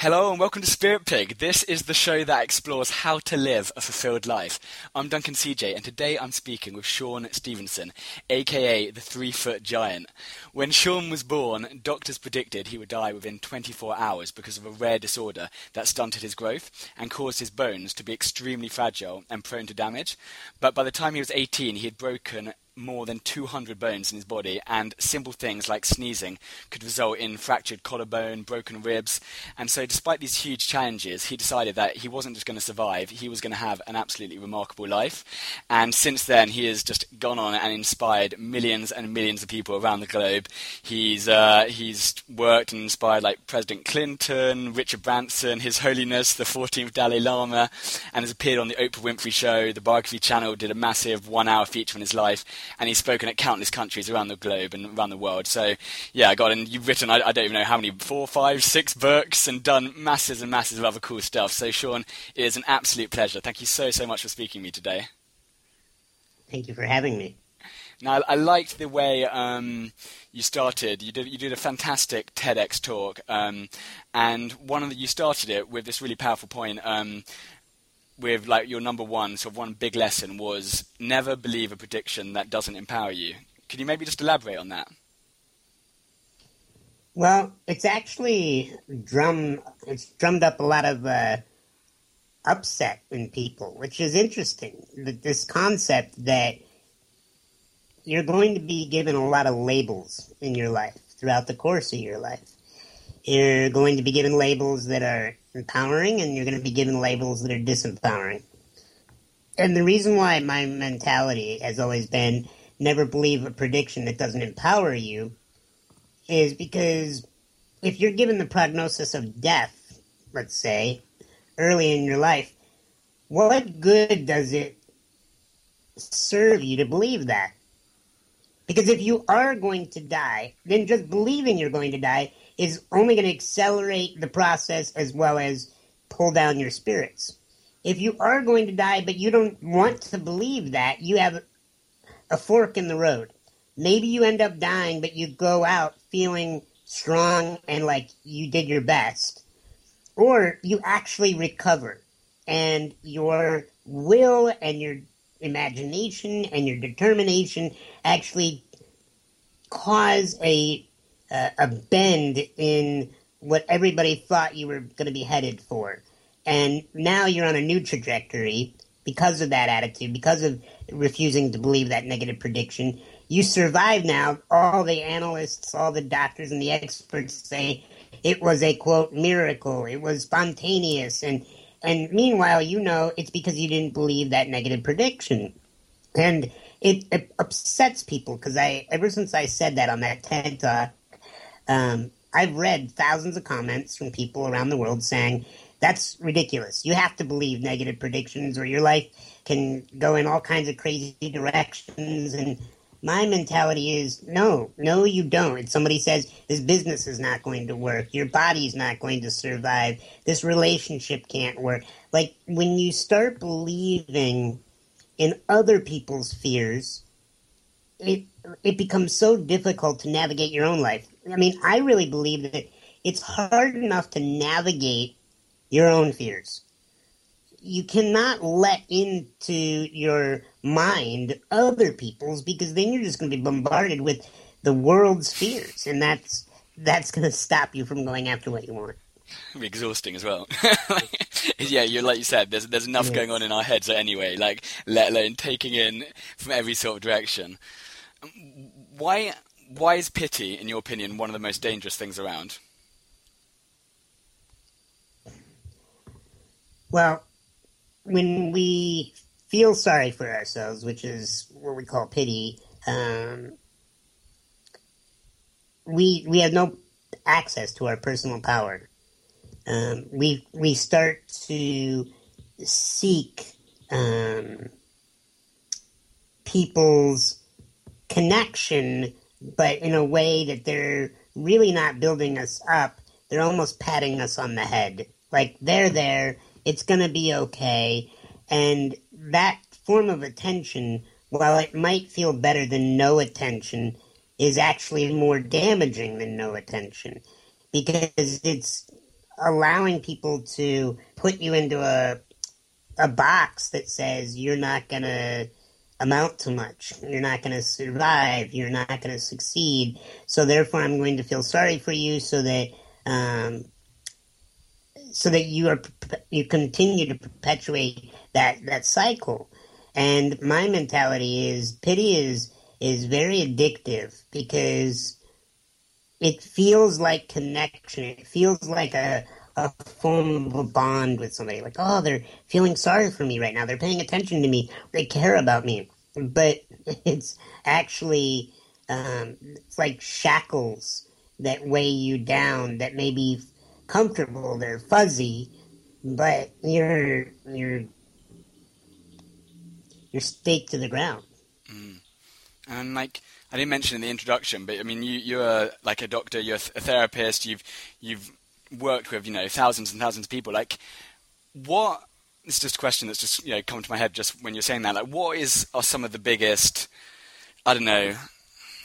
Hello and welcome to Spirit Pig. This is the show that explores how to live a fulfilled life. I'm Duncan CJ and today I'm speaking with Sean Stephenson, aka the three foot giant. When Sean was born, doctors predicted he would die within 24 hours because of a rare disorder that stunted his growth and caused his bones to be extremely fragile and prone to damage. But by the time he was 18, he had broken more than 200 bones in his body, and simple things like sneezing could result in fractured collarbone, broken ribs. And so, despite these huge challenges, he decided that he wasn't just going to survive, he was going to have an absolutely remarkable life. And since then, he has just gone on and inspired millions and millions of people around the globe. He's, uh, he's worked and inspired like President Clinton, Richard Branson, His Holiness, the 14th Dalai Lama, and has appeared on the Oprah Winfrey Show. The Biography Channel did a massive one hour feature on his life and he's spoken at countless countries around the globe and around the world. So, yeah, God, and you've written, I, I don't even know how many, four, five, six books and done masses and masses of other cool stuff. So, Sean, it is an absolute pleasure. Thank you so, so much for speaking to me today. Thank you for having me. Now, I liked the way um, you started. You did you did a fantastic TEDx talk, um, and one of the, you started it with this really powerful point. Um, with like your number one sort of one big lesson was never believe a prediction that doesn't empower you. Can you maybe just elaborate on that? Well, it's actually drum. It's drummed up a lot of uh, upset in people, which is interesting. This concept that you're going to be given a lot of labels in your life throughout the course of your life. You're going to be given labels that are empowering and you're going to be given labels that are disempowering. And the reason why my mentality has always been never believe a prediction that doesn't empower you is because if you're given the prognosis of death, let's say, early in your life, what good does it serve you to believe that? Because if you are going to die, then just believing you're going to die is only going to accelerate the process as well as pull down your spirits. If you are going to die, but you don't want to believe that, you have a fork in the road. Maybe you end up dying, but you go out feeling strong and like you did your best. Or you actually recover and your will and your imagination and your determination actually cause a uh, a bend in what everybody thought you were going to be headed for. And now you're on a new trajectory because of that attitude, because of refusing to believe that negative prediction. You survive now. All the analysts, all the doctors, and the experts say it was a quote miracle. It was spontaneous, and and meanwhile, you know it's because you didn't believe that negative prediction, and it, it upsets people because I ever since I said that on that TED talk, um, I've read thousands of comments from people around the world saying that's ridiculous. You have to believe negative predictions, or your life can go in all kinds of crazy directions. And my mentality is no, no, you don't. If somebody says this business is not going to work, your body's not going to survive, this relationship can't work. Like when you start believing in other people's fears, it it becomes so difficult to navigate your own life. I mean, I really believe that it's hard enough to navigate your own fears. You cannot let into your mind other people's because then you're just going to be bombarded with the world's fears, and that's that's going to stop you from going after what you want. Be exhausting as well. yeah, you're like you said. There's there's enough yeah. going on in our heads anyway. Like let alone taking in from every sort of direction. Why why is pity, in your opinion, one of the most dangerous things around? Well, when we feel sorry for ourselves, which is what we call pity, um, we we have no access to our personal power. Um, we we start to seek um, people's connection but in a way that they're really not building us up. They're almost patting us on the head. Like, they're there, it's going to be okay. And that form of attention, while it might feel better than no attention, is actually more damaging than no attention. Because it's allowing people to put you into a a box that says you're not going to amount to much. You're not going to survive. You're not going to succeed. So therefore, I'm going to feel sorry for you, so that um, so that you are you continue to perpetuate that that cycle. And my mentality is pity is is very addictive because it feels like connection. It feels like a a form of a bond with somebody. Like, oh, they're feeling sorry for me right now. They're paying attention to me. They care about me. But it's actually um, it's like shackles that weigh you down. That may be comfortable. They're fuzzy, but you're you're you're staked to the ground. Mm. And like I didn't mention in the introduction, but I mean, you you're like a doctor, you're a therapist, you've you've worked with you know thousands and thousands of people. Like, what? It's just a question that's just you know come to my head just when you're saying that. Like, what is are some of the biggest? I don't know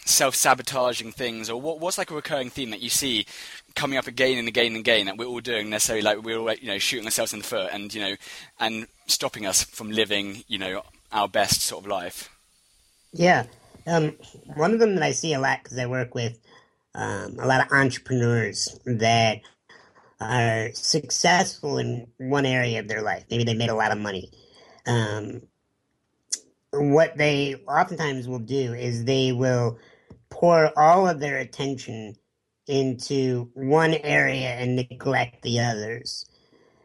self-sabotaging things, or what, what's like a recurring theme that you see coming up again and again and again that we're all doing necessarily like we're all you know shooting ourselves in the foot and you know and stopping us from living you know our best sort of life. Yeah, um, one of them that I see a lot because I work with um, a lot of entrepreneurs that are successful in one area of their life. Maybe they made a lot of money. Um, what they oftentimes will do is they will pour all of their attention into one area and neglect the others.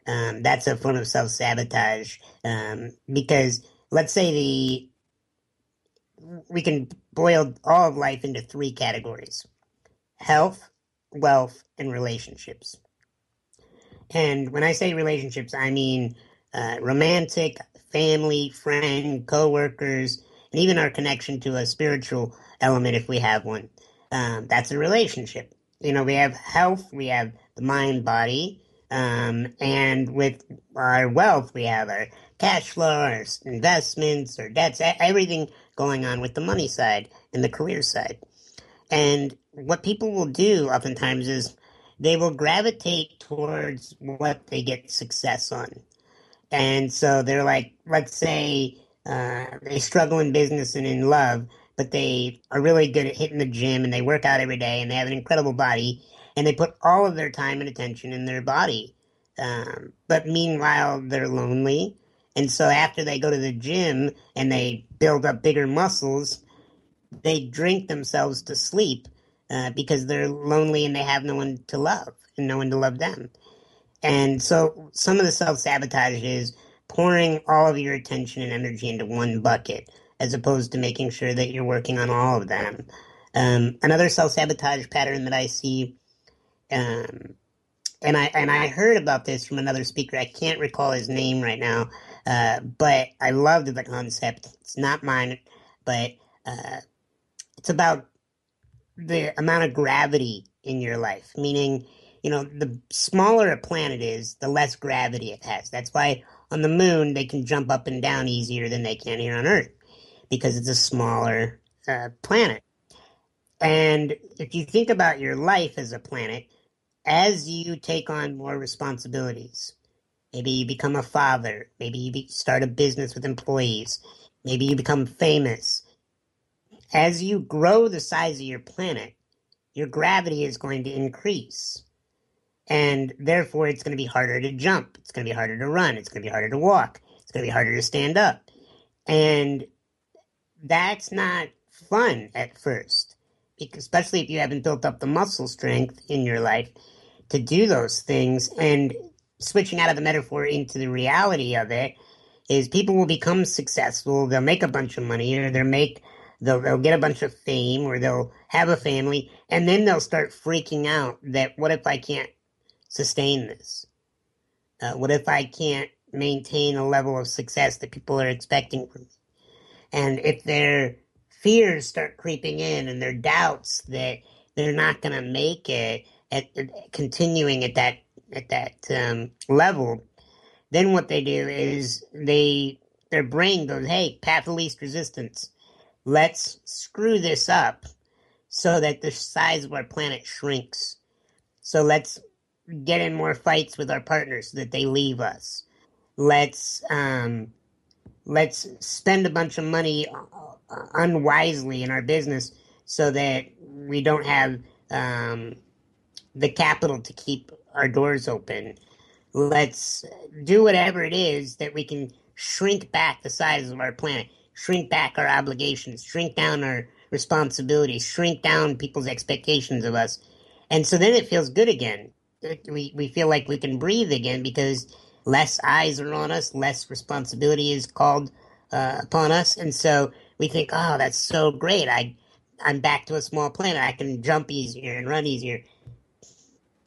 Um, that's a form of self sabotage um, because let's say the we can boil all of life into three categories: health, wealth, and relationships. And when I say relationships, I mean uh, romantic, family, friend, co-workers, and even our connection to a spiritual element if we have one. Um, that's a relationship. You know, we have health, we have the mind, body, um, and with our wealth, we have our cash flow, our investments, our debts, everything going on with the money side and the career side. And what people will do oftentimes is they will gravitate towards what they get success on. And so they're like, let's say uh, they struggle in business and in love, but they are really good at hitting the gym and they work out every day and they have an incredible body and they put all of their time and attention in their body. Um, but meanwhile, they're lonely. And so after they go to the gym and they build up bigger muscles, they drink themselves to sleep uh, because they're lonely and they have no one to love and no one to love them. And so some of the self sabotage is pouring all of your attention and energy into one bucket as opposed to making sure that you're working on all of them. Um, another self sabotage pattern that I see, um, and I and I heard about this from another speaker. I can't recall his name right now, uh, but I loved the concept. It's not mine, but uh, it's about the amount of gravity in your life. Meaning, you know, the smaller a planet is, the less gravity it has. That's why on the moon they can jump up and down easier than they can here on Earth because it's a smaller uh, planet. And if you think about your life as a planet, as you take on more responsibilities, maybe you become a father, maybe you be, start a business with employees, maybe you become famous. As you grow the size of your planet, your gravity is going to increase. And therefore, it's going to be harder to jump. It's going to be harder to run. It's going to be harder to walk. It's going to be harder to stand up. And that's not fun at first, especially if you haven't built up the muscle strength in your life to do those things. And switching out of the metaphor into the reality of it is people will become successful. They'll make a bunch of money or they'll make, they'll, they'll get a bunch of fame or they'll have a family. And then they'll start freaking out that what if I can't sustain this? Uh, what if I can't maintain a level of success that people are expecting from me? And if their fears start creeping in and their doubts that they're not going to make it at, at, continuing at that at that um, level, then what they do is they their brain goes, "Hey, path of least resistance. Let's screw this up so that the size of our planet shrinks. So let's get in more fights with our partners so that they leave us. Let's um, let's spend a bunch of money uh, unwisely in our business so that we don't have um, the capital to keep our doors open. Let's do whatever it is that we can shrink back the size of our planet, shrink back our obligations, shrink down our responsibilities, shrink down people's expectations of us. And so then it feels good again. We, we feel like we can breathe again because less eyes are on us, less responsibility is called uh, upon us. And so we think, oh, that's so great. I, I'm back to a small planet. I can jump easier and run easier,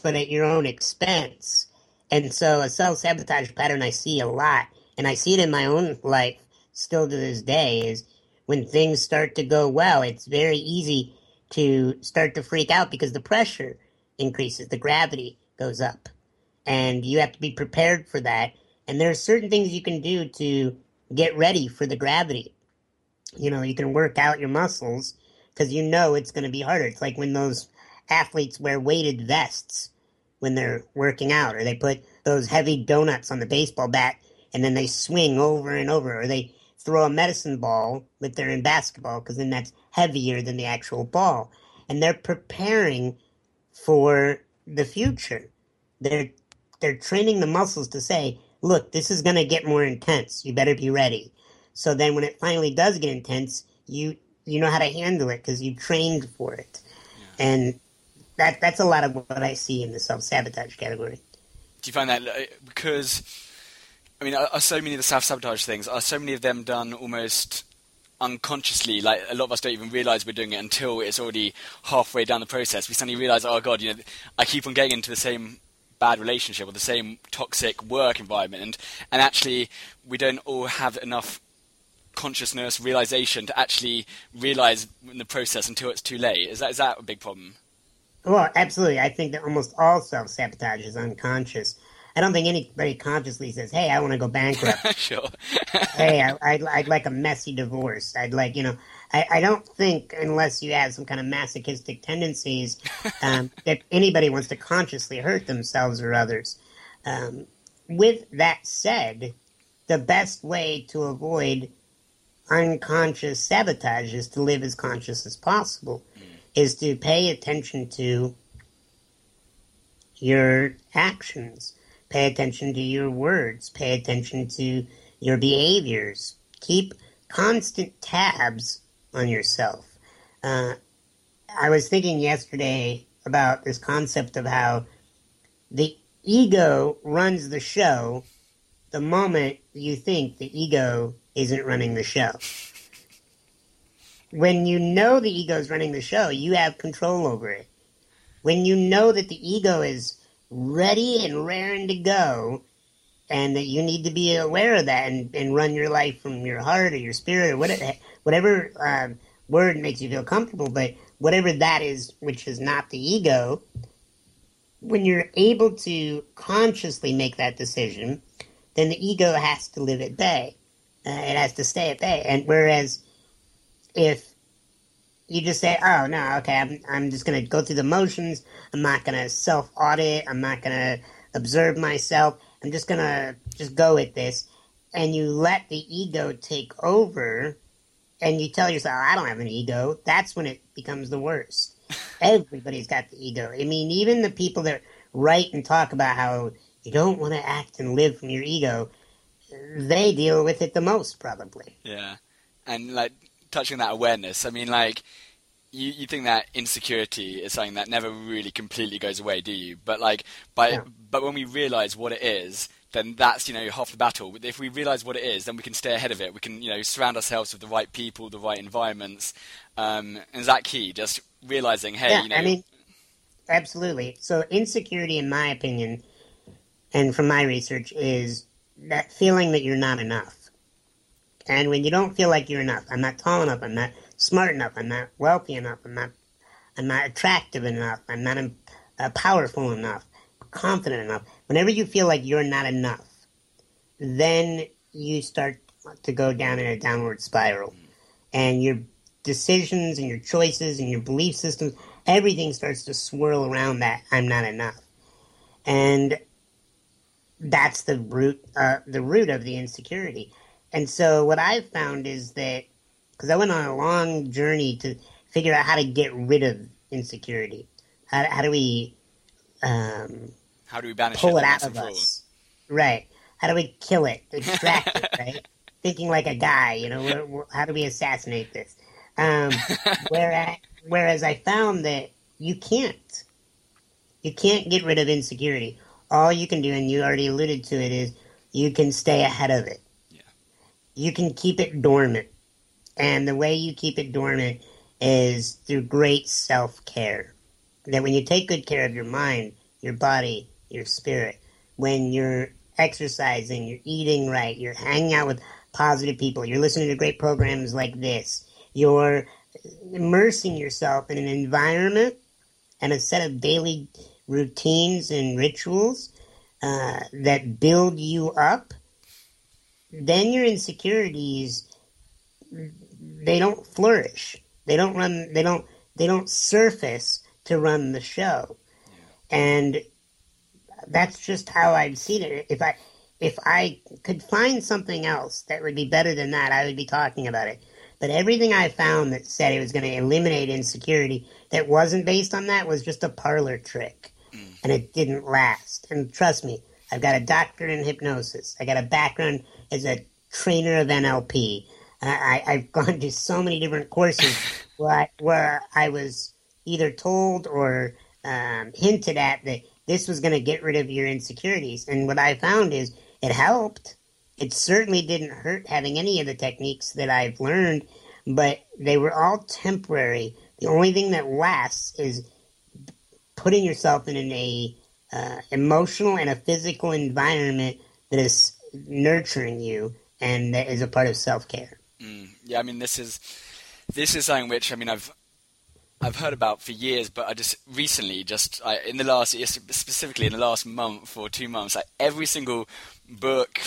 but at your own expense. And so a self sabotage pattern I see a lot, and I see it in my own life still to this day, is when things start to go well, it's very easy to start to freak out because the pressure increases, the gravity goes up. And you have to be prepared for that. And there are certain things you can do to get ready for the gravity. You know, you can work out your muscles because you know it's going to be harder. It's like when those athletes wear weighted vests when they're working out, or they put those heavy donuts on the baseball bat and then they swing over and over, or they throw a medicine ball if they're in basketball because then that's heavier than the actual ball. And they're preparing for the future. They're they're training the muscles to say, look, this is going to get more intense. You better be ready. So then when it finally does get intense, you you know how to handle it because you trained for it. Yeah. And that that's a lot of what I see in the self sabotage category. Do you find that uh, because I mean, are, so many of the self sabotage things are so many of them done almost unconsciously? Like a lot of us don't even realize we're doing it until it's already halfway down the process. We suddenly realize, oh god, you know, I keep on getting into the same bad relationship or the same toxic work environment, and and actually we don't all have enough consciousness realization to actually realize in the process until it's too late. Is that is that a big problem? Well, absolutely. I think that almost all self sabotage is unconscious. I don't think anybody consciously says, "Hey, I want to go bankrupt." sure. hey, I, would I'd like a messy divorce. I'd like, you know, I, I don't think unless you have some kind of masochistic tendencies um, that anybody wants to consciously hurt themselves or others. Um, with that said, the best way to avoid unconscious sabotage is to live as conscious as possible, mm. is to pay attention to your actions, pay attention to your words, pay attention to your behaviors. Keep constant tabs on yourself. Uh, I was thinking yesterday about this concept of how the ego runs the show the moment you think the ego isn't running the show. When you know the ego is running the show, you have control over it. When you know that the ego is ready and raring to go, and that you need to be aware of that and, and run your life from your heart or your spirit or whatever, whatever uh, word makes you feel comfortable, but whatever that is, which is not the ego, when you're able to consciously make that decision, then the ego has to live at bay. Uh, it has to stay at bay. And whereas if you just say, "Oh no, okay, I'm I'm just gonna go through the motions. I'm not gonna self audit. I'm not gonna observe myself. I'm just gonna just go with this," and you let the ego take over, and you tell yourself, "I don't have an ego." That's when it becomes the worst. Everybody's got the ego. I mean, even the people that write and talk about how you don't want to act and live from your ego they deal with it the most, probably. Yeah, and like touching that awareness. I mean, like you, you think that insecurity is something that never really completely goes away, do you? But like, by yeah. but when we realize what it is, then that's you know half the battle. If we realize what it is, then we can stay ahead of it. We can you know surround ourselves with the right people, the right environments. Um, and is that key? Just realizing, hey, yeah, you know. I mean, absolutely. So insecurity, in my opinion, and from my research, is that feeling that you're not enough. And when you don't feel like you're enough, I'm not tall enough, I'm not smart enough, I'm not wealthy enough, I'm not, I'm not attractive enough, I'm not uh, powerful enough, confident enough. Whenever you feel like you're not enough, then you start to go down in a downward spiral. And your decisions and your choices and your belief systems, everything starts to swirl around that I'm not enough. and that's the root uh, the root of the insecurity. And so what I've found is that because I went on a long journey to figure out how to get rid of insecurity. How, how do we um, how do we banish pull it, it out of us? Right. How do we kill it, extract it? Right. Thinking like a guy, you know. We're, we're, how do we assassinate this? Um, whereas, whereas I found that you can't. You can't get rid of insecurity. All you can do, and you already alluded to it, is you can stay ahead of it. You can keep it dormant. And the way you keep it dormant is through great self care. That when you take good care of your mind, your body, your spirit, when you're exercising, you're eating right, you're hanging out with positive people, you're listening to great programs like this, you're immersing yourself in an environment and a set of daily routines and rituals uh, that build you up, then your insecurities they don't flourish. They don't run. They don't. They don't surface to run the show, and that's just how I've seen it. If I if I could find something else that would be better than that, I would be talking about it. But everything I found that said it was going to eliminate insecurity that wasn't based on that was just a parlor trick. Mm. And it didn't last. And trust me, I've got a doctorate in hypnosis. I got a background as a trainer of NLP. I, have gone to so many different courses where, I, where I was either told or um, hinted at that this was going to get rid of your insecurities. And what I found is it helped. It certainly didn't hurt having any of the techniques that I've learned, but they were all temporary. The only thing that lasts is putting yourself in an a uh, emotional and a physical environment that is nurturing you and that is a part of self care. Mm, yeah, I mean this is this is something which I mean I've I've heard about for years, but I just recently, just I, in the last, specifically in the last month or two months, like every single book,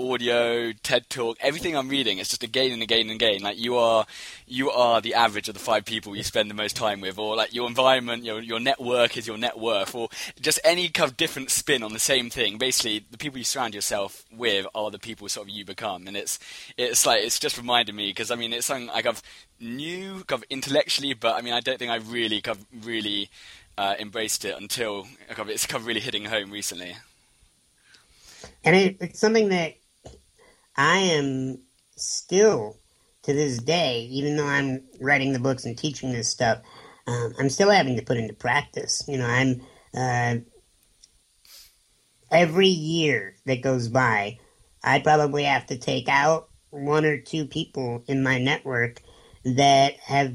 audio, TED talk, everything I'm reading, it's just again and again and again. Like you are, you are the average of the five people you spend the most time with, or like your environment, your your network is your net worth, or just any kind of different spin on the same thing. Basically, the people you surround yourself with are the people sort of you become, and it's it's like it's just reminded me because I mean it's something like I kind of knew kind of intellectually, but I mean I don't think I really kind of really uh, embraced it until kind of, it's kind of really hitting home recently. And it, it's something that I am still to this day, even though I'm writing the books and teaching this stuff, um, I'm still having to put into practice. You know, I'm uh, every year that goes by, I probably have to take out one or two people in my network that have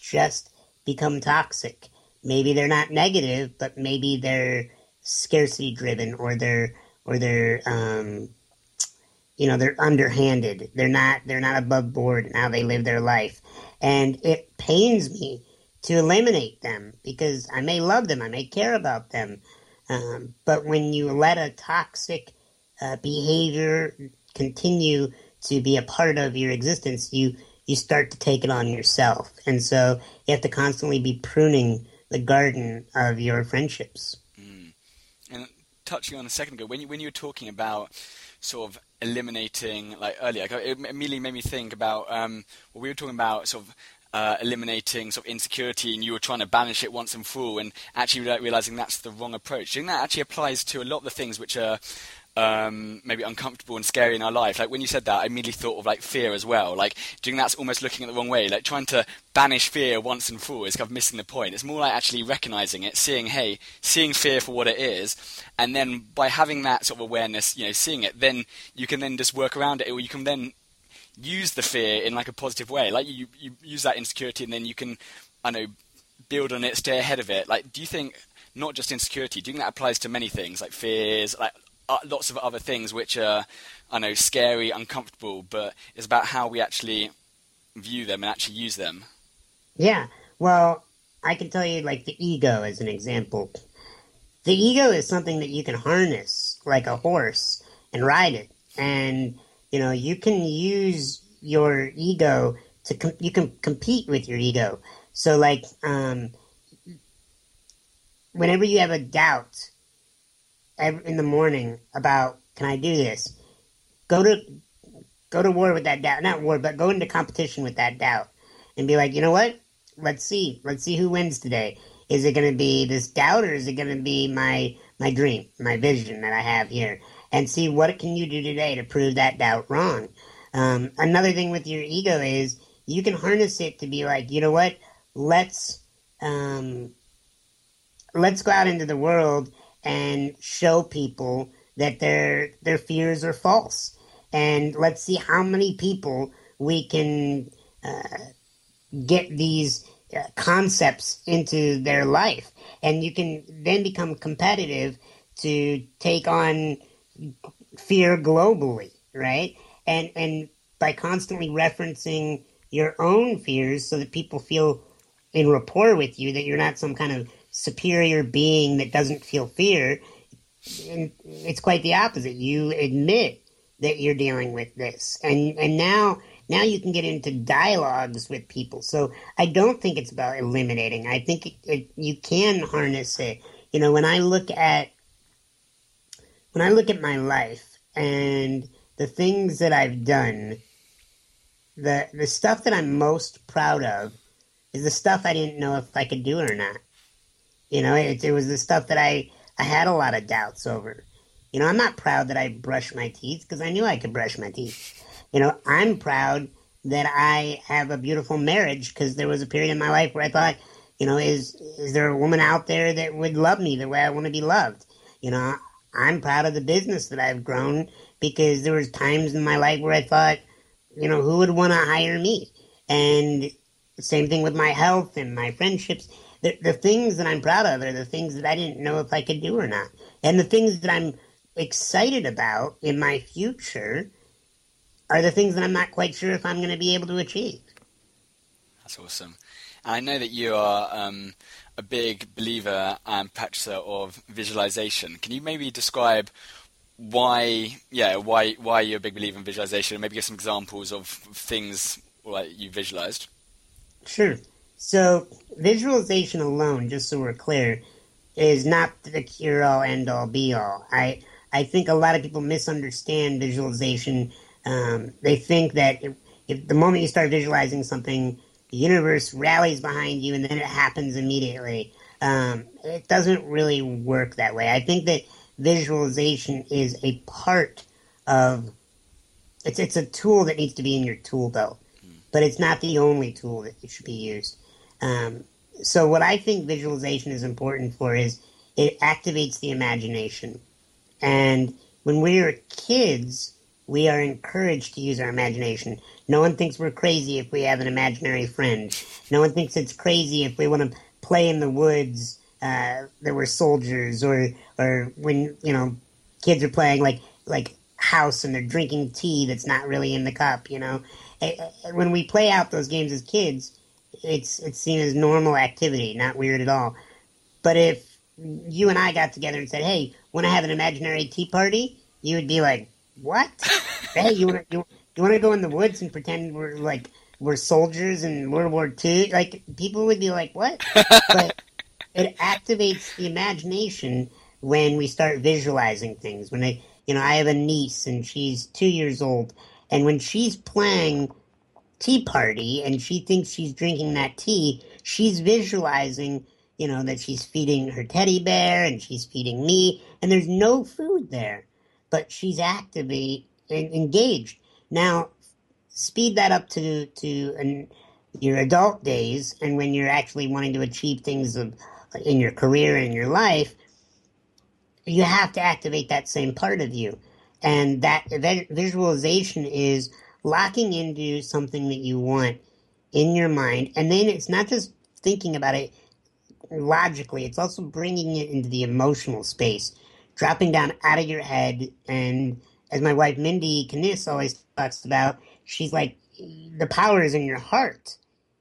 just become toxic. Maybe they're not negative, but maybe they're scarcity driven or they're or they're um, you know they're underhanded. They're not they're not above board in how they live their life. And it pains me to eliminate them because i may love them i may care about them. Um, but when you let a toxic uh, behavior continue to be a part of your existence you you start to take it on yourself. And so you have to constantly be pruning the garden of your friendships. Mm. and touching on a second ago when you when you were talking about sort of eliminating like earlier. It immediately made me think about um, what we were talking about, sort of. Uh, eliminating sort of insecurity, and you were trying to banish it once and for all, and actually realizing that's the wrong approach. Think that actually applies to a lot of the things which are um, maybe uncomfortable and scary in our life. Like when you said that, I immediately thought of like fear as well. Like, do you think that's almost looking at the wrong way? Like trying to banish fear once and for all is kind of missing the point. It's more like actually recognizing it, seeing, hey, seeing fear for what it is, and then by having that sort of awareness, you know, seeing it, then you can then just work around it, or you can then use the fear in like a positive way. Like you, you use that insecurity, and then you can, I know, build on it, stay ahead of it. Like, do you think? Not just insecurity. Do you think that applies to many things, like fears, like lots of other things which are, I know, scary, uncomfortable, but it's about how we actually view them and actually use them. Yeah. Well, I can tell you, like, the ego as an example. The ego is something that you can harness like a horse and ride it. And, you know, you can use your ego to, com- you can compete with your ego. So, like, um, whenever you have a doubt in the morning about can I do this? Go to go to war with that doubt. Not war, but go into competition with that doubt and be like, you know what? Let's see. Let's see who wins today. Is it going to be this doubt or is it going to be my my dream, my vision that I have here? And see what can you do today to prove that doubt wrong. Um, another thing with your ego is you can harness it to be like, you know what? Let's um, let's go out into the world and show people that their their fears are false, and let's see how many people we can uh, get these uh, concepts into their life, and you can then become competitive to take on fear globally, right? And and by constantly referencing your own fears so that people feel in rapport with you that you're not some kind of superior being that doesn't feel fear. And it's quite the opposite. You admit that you're dealing with this, and and now now you can get into dialogues with people. So I don't think it's about eliminating. I think it, it, you can harness it. You know, when I look at when I look at my life and the things that I've done, the the stuff that I'm most proud of is the stuff I didn't know if I could do or not. You know, it, it was the stuff that I, I had a lot of doubts over. You know, I'm not proud that I brushed my teeth because I knew I could brush my teeth. You know, I'm proud that I have a beautiful marriage because there was a period in my life where I thought, you know, is is there a woman out there that would love me the way I want to be loved? You know, I'm proud of the business that I've grown because there was times in my life where I thought, you know, who would want to hire me? And same thing with my health and my friendships. The, the things that I'm proud of are the things that I didn't know if I could do or not. And the things that I'm excited about in my future are the things that I'm not quite sure if I'm going to be able to achieve. That's awesome. And I know that you are um, a big believer and practitioner of visualization. Can you maybe describe why, yeah, why why you're a big believer in visualization, and maybe give some examples of things like you visualized? Sure. So visualization alone, just so we're clear, is not the cure all end all be all. I I think a lot of people misunderstand visualization. Um, they think that if, if the moment you start visualizing something, the universe rallies behind you and then it happens immediately. Um, it doesn't really work that way. I think that visualization is a part of it's it's a tool that needs to be in your tool belt but it's not the only tool that should be used. Um, so what I think visualization is important for is it activates the imagination. And when we are kids, we are encouraged to use our imagination. No one thinks we're crazy if we have an imaginary friend. No one thinks it's crazy if we want to play in the woods uh, we're soldiers, or or when you know kids are playing like like house and they're drinking tea that's not really in the cup. You know, when we play out those games as kids, it's it's seen as normal activity, not weird at all. But if you and I got together and said, "Hey, want to have an imaginary tea party?" you would be like, "What? hey, you want you, you want to go in the woods and pretend we're like we're soldiers in World War II?" Like people would be like, "What?" but it activates the imagination when we start visualizing things. When I, you know, I have a niece and she's two years old, and when she's playing tea party and she thinks she's drinking that tea, she's visualizing, you know, that she's feeding her teddy bear and she's feeding me, and there's no food there, but she's actively engaged. Now, speed that up to to an, your adult days, and when you're actually wanting to achieve things of, in your career and your life, you have to activate that same part of you. And that visualization is locking into something that you want in your mind. And then it's not just thinking about it logically, it's also bringing it into the emotional space, dropping down out of your head. And as my wife Mindie Kniss always talks about, she's like, the power is in your heart.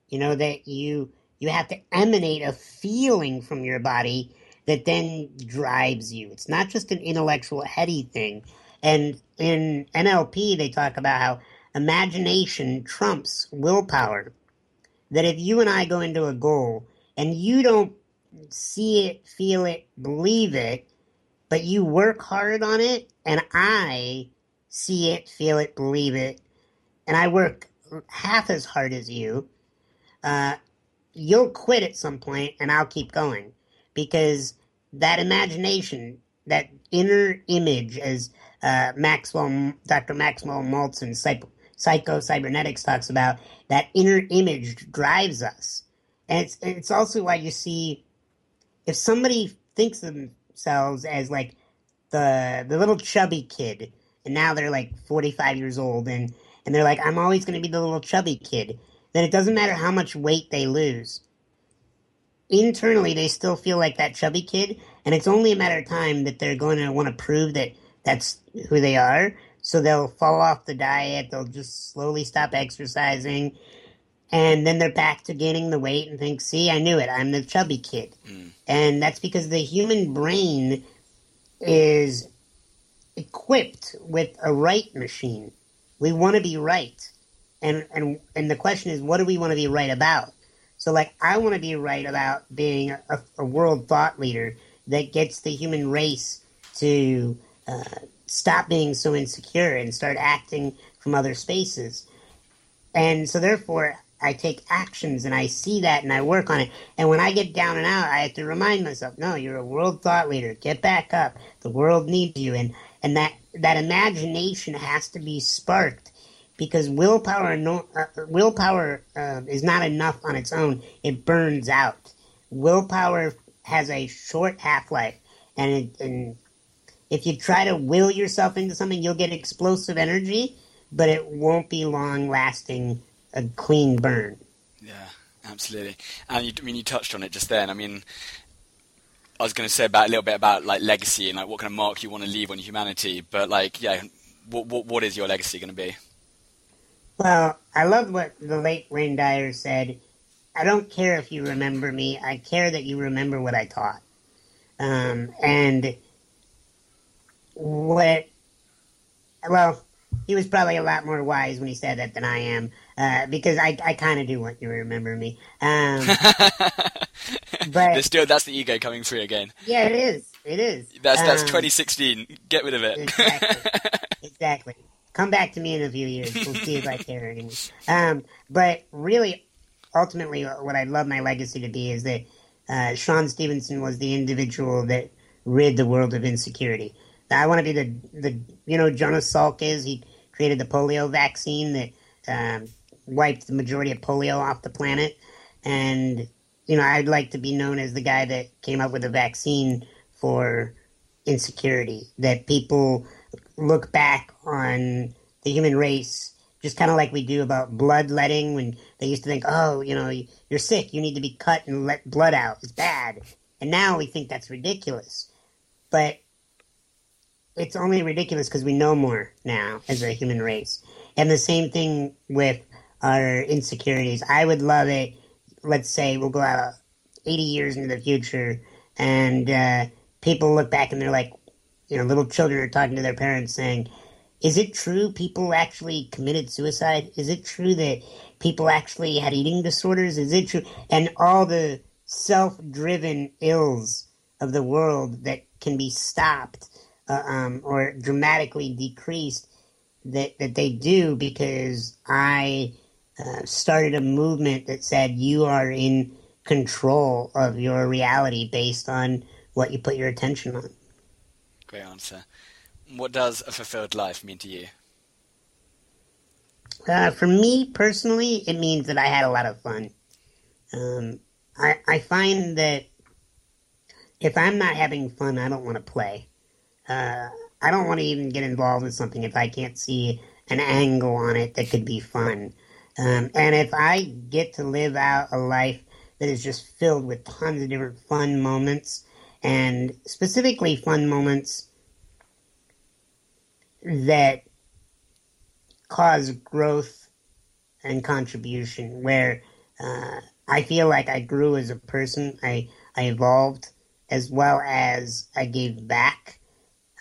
You know, that you you have to emanate a feeling from your body that then drives you. It's not just an intellectual heady thing. And in NLP, they talk about how imagination trumps willpower. That if you and I go into a goal and you don't see it, feel it, believe it, but you work hard on it, and I see it, feel it, believe it, and I work half as hard as you, uh, you'll quit at some point, and I'll keep going because that imagination, that inner image, as uh, Maxwell, Dr. Maxwell Maltz in Psycho Cybernetics talks about, that inner image drives us. And it's, it's also why you see if somebody thinks of themselves as like the the little chubby kid, and now they're like 45 years old, and, and they're like, I'm always going to be the little chubby kid, then it doesn't matter how much weight they lose. Internally, they still feel like that chubby kid, and it's only a matter of time that they're going to want to prove that that's who they are. So they'll fall off the diet, they'll just slowly stop exercising, and then they're back to gaining the weight and think, see, I knew it, I'm the chubby kid. Mm. And that's because the human brain is equipped with a right machine. We want to be right. And, and, and the question is, what do we want to be right about? So, like, I want to be right about being a, a world thought leader that gets the human race to uh, stop being so insecure and start acting from other spaces. And so, therefore, I take actions and I see that and I work on it. And when I get down and out, I have to remind myself, no, you're a world thought leader. Get back up. The world needs you. And, and that, that imagination has to be sparked because willpower, no, uh, willpower uh, is not enough on its own. It burns out. Willpower has a short half life. And, it, and if you try to will yourself into something, you'll get explosive energy, but it won't be long lasting a clean burn. Yeah, absolutely. And you, I mean, you touched on it just then. I mean, I was going to say about a little bit about like legacy and like what kind of mark you want to leave on humanity. But like, yeah, what what, what is your legacy going to be? Well, I love what the late Wayne Dyer said. I don't care if you remember me. I care that you remember what I taught. Um, and what, well, he was probably a lot more wise when he said that than I am, uh, because I, I kind of do want you to remember me. Um, but still, that's the ego coming through again. Yeah, it is. It is. That's that's um, 2016. Get rid of it. Exactly. exactly. Come back to me in a few years. We'll see if I care anymore. Um, but really, ultimately, what I'd love my legacy to be is that uh, Sean Stephenson was the individual that rid the world of insecurity. I want to be the the you know Jonas Salk is he created the polio vaccine that um, wiped the majority of polio off the planet. And, you know, I'd like to be known as the guy that came up with a vaccine for insecurity, that people look back on the human race just kind of like we do about bloodletting when they used to think, oh, you know, you're sick, you need to be cut and let blood out. It's bad. And now we think that's ridiculous. But it's only ridiculous because we know more now as a human race. And the same thing with our insecurities. I would love it. Let's say we'll go out 80 years into the future and uh, people look back and they're like, you know, little children are talking to their parents saying, is it true people actually committed suicide? Is it true that people actually had eating disorders? Is it true? And all the self driven ills of the world that can be stopped uh, um, or dramatically decreased that, that they do because I uh, started a movement that said you are in control of your reality based on what you put your attention on. Great answer. What does a fulfilled life mean to you? Uh, for me personally, it means that I had a lot of fun. Um, I, I find that if I'm not having fun, I don't want to play. Uh, I don't want to even get involved in something if I can't see an angle on it that could be fun. Um, and if I get to live out a life that is just filled with tons of different fun moments, and specifically fun moments that cause growth and contribution, where uh, I feel like I grew as a person, I, I evolved, as well as I gave back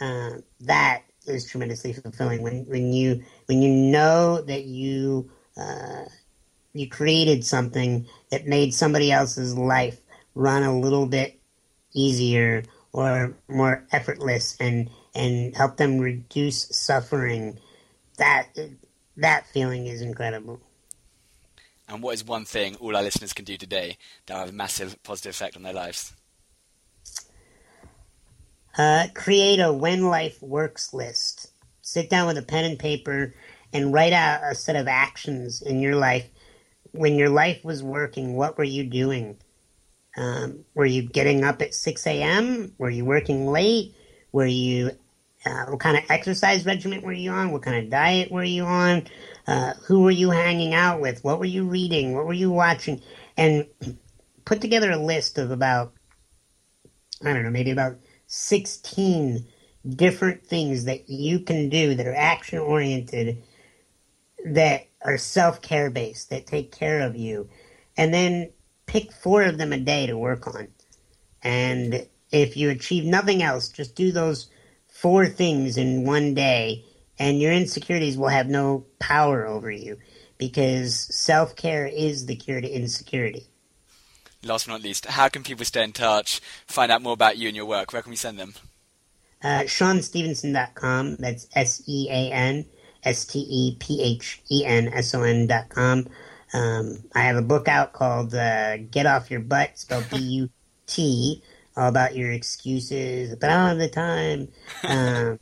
uh, that is tremendously fulfilling. When when you when you know that you uh, you created something that made somebody else's life run a little bit easier or more effortless and and help them reduce suffering that that feeling is incredible. And what is one thing all our listeners can do today that will have a massive positive effect on their lives uh, create a when life works list sit down with a pen and paper and write out a set of actions in your life when your life was working what were you doing um, were you getting up at 6 a.m.? Were you working late? Were you, uh, what kind of exercise regimen were you on? What kind of diet were you on? Uh, who were you hanging out with? What were you reading? What were you watching? And put together a list of about, I don't know, maybe about 16 different things that you can do that are action oriented, that are self care based, that take care of you. And then pick four of them a day to work on. And if you achieve nothing else, just do those four things in one day, and your insecurities will have no power over you because self care is the cure to insecurity. Last but not least, how can people stay in touch, find out more about you and your work? Where can we send them? Uh, SeanStephenson.com. That's S E A N S T E P H E N S O N.com. Um, I have a book out called uh, Get Off Your But, spelled B U T, all about your excuses, but I don't have the time. Um,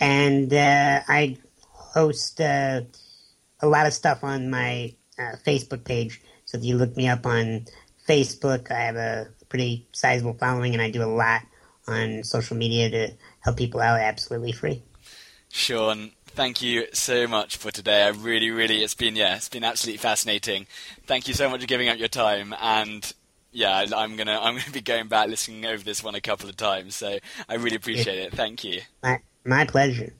and uh, I host uh, a lot of stuff on my uh, Facebook page. So if you look me up on Facebook, I have a pretty sizable following, and I do a lot on social media to help people out absolutely free. Sean, thank you so much for today. I really, really, it's been yeah, it's been absolutely fascinating. Thank you so much for giving up your time, and yeah, I'm gonna I'm gonna be going back listening over this one a couple of times. So I really appreciate it. Thank you. My my pleasure.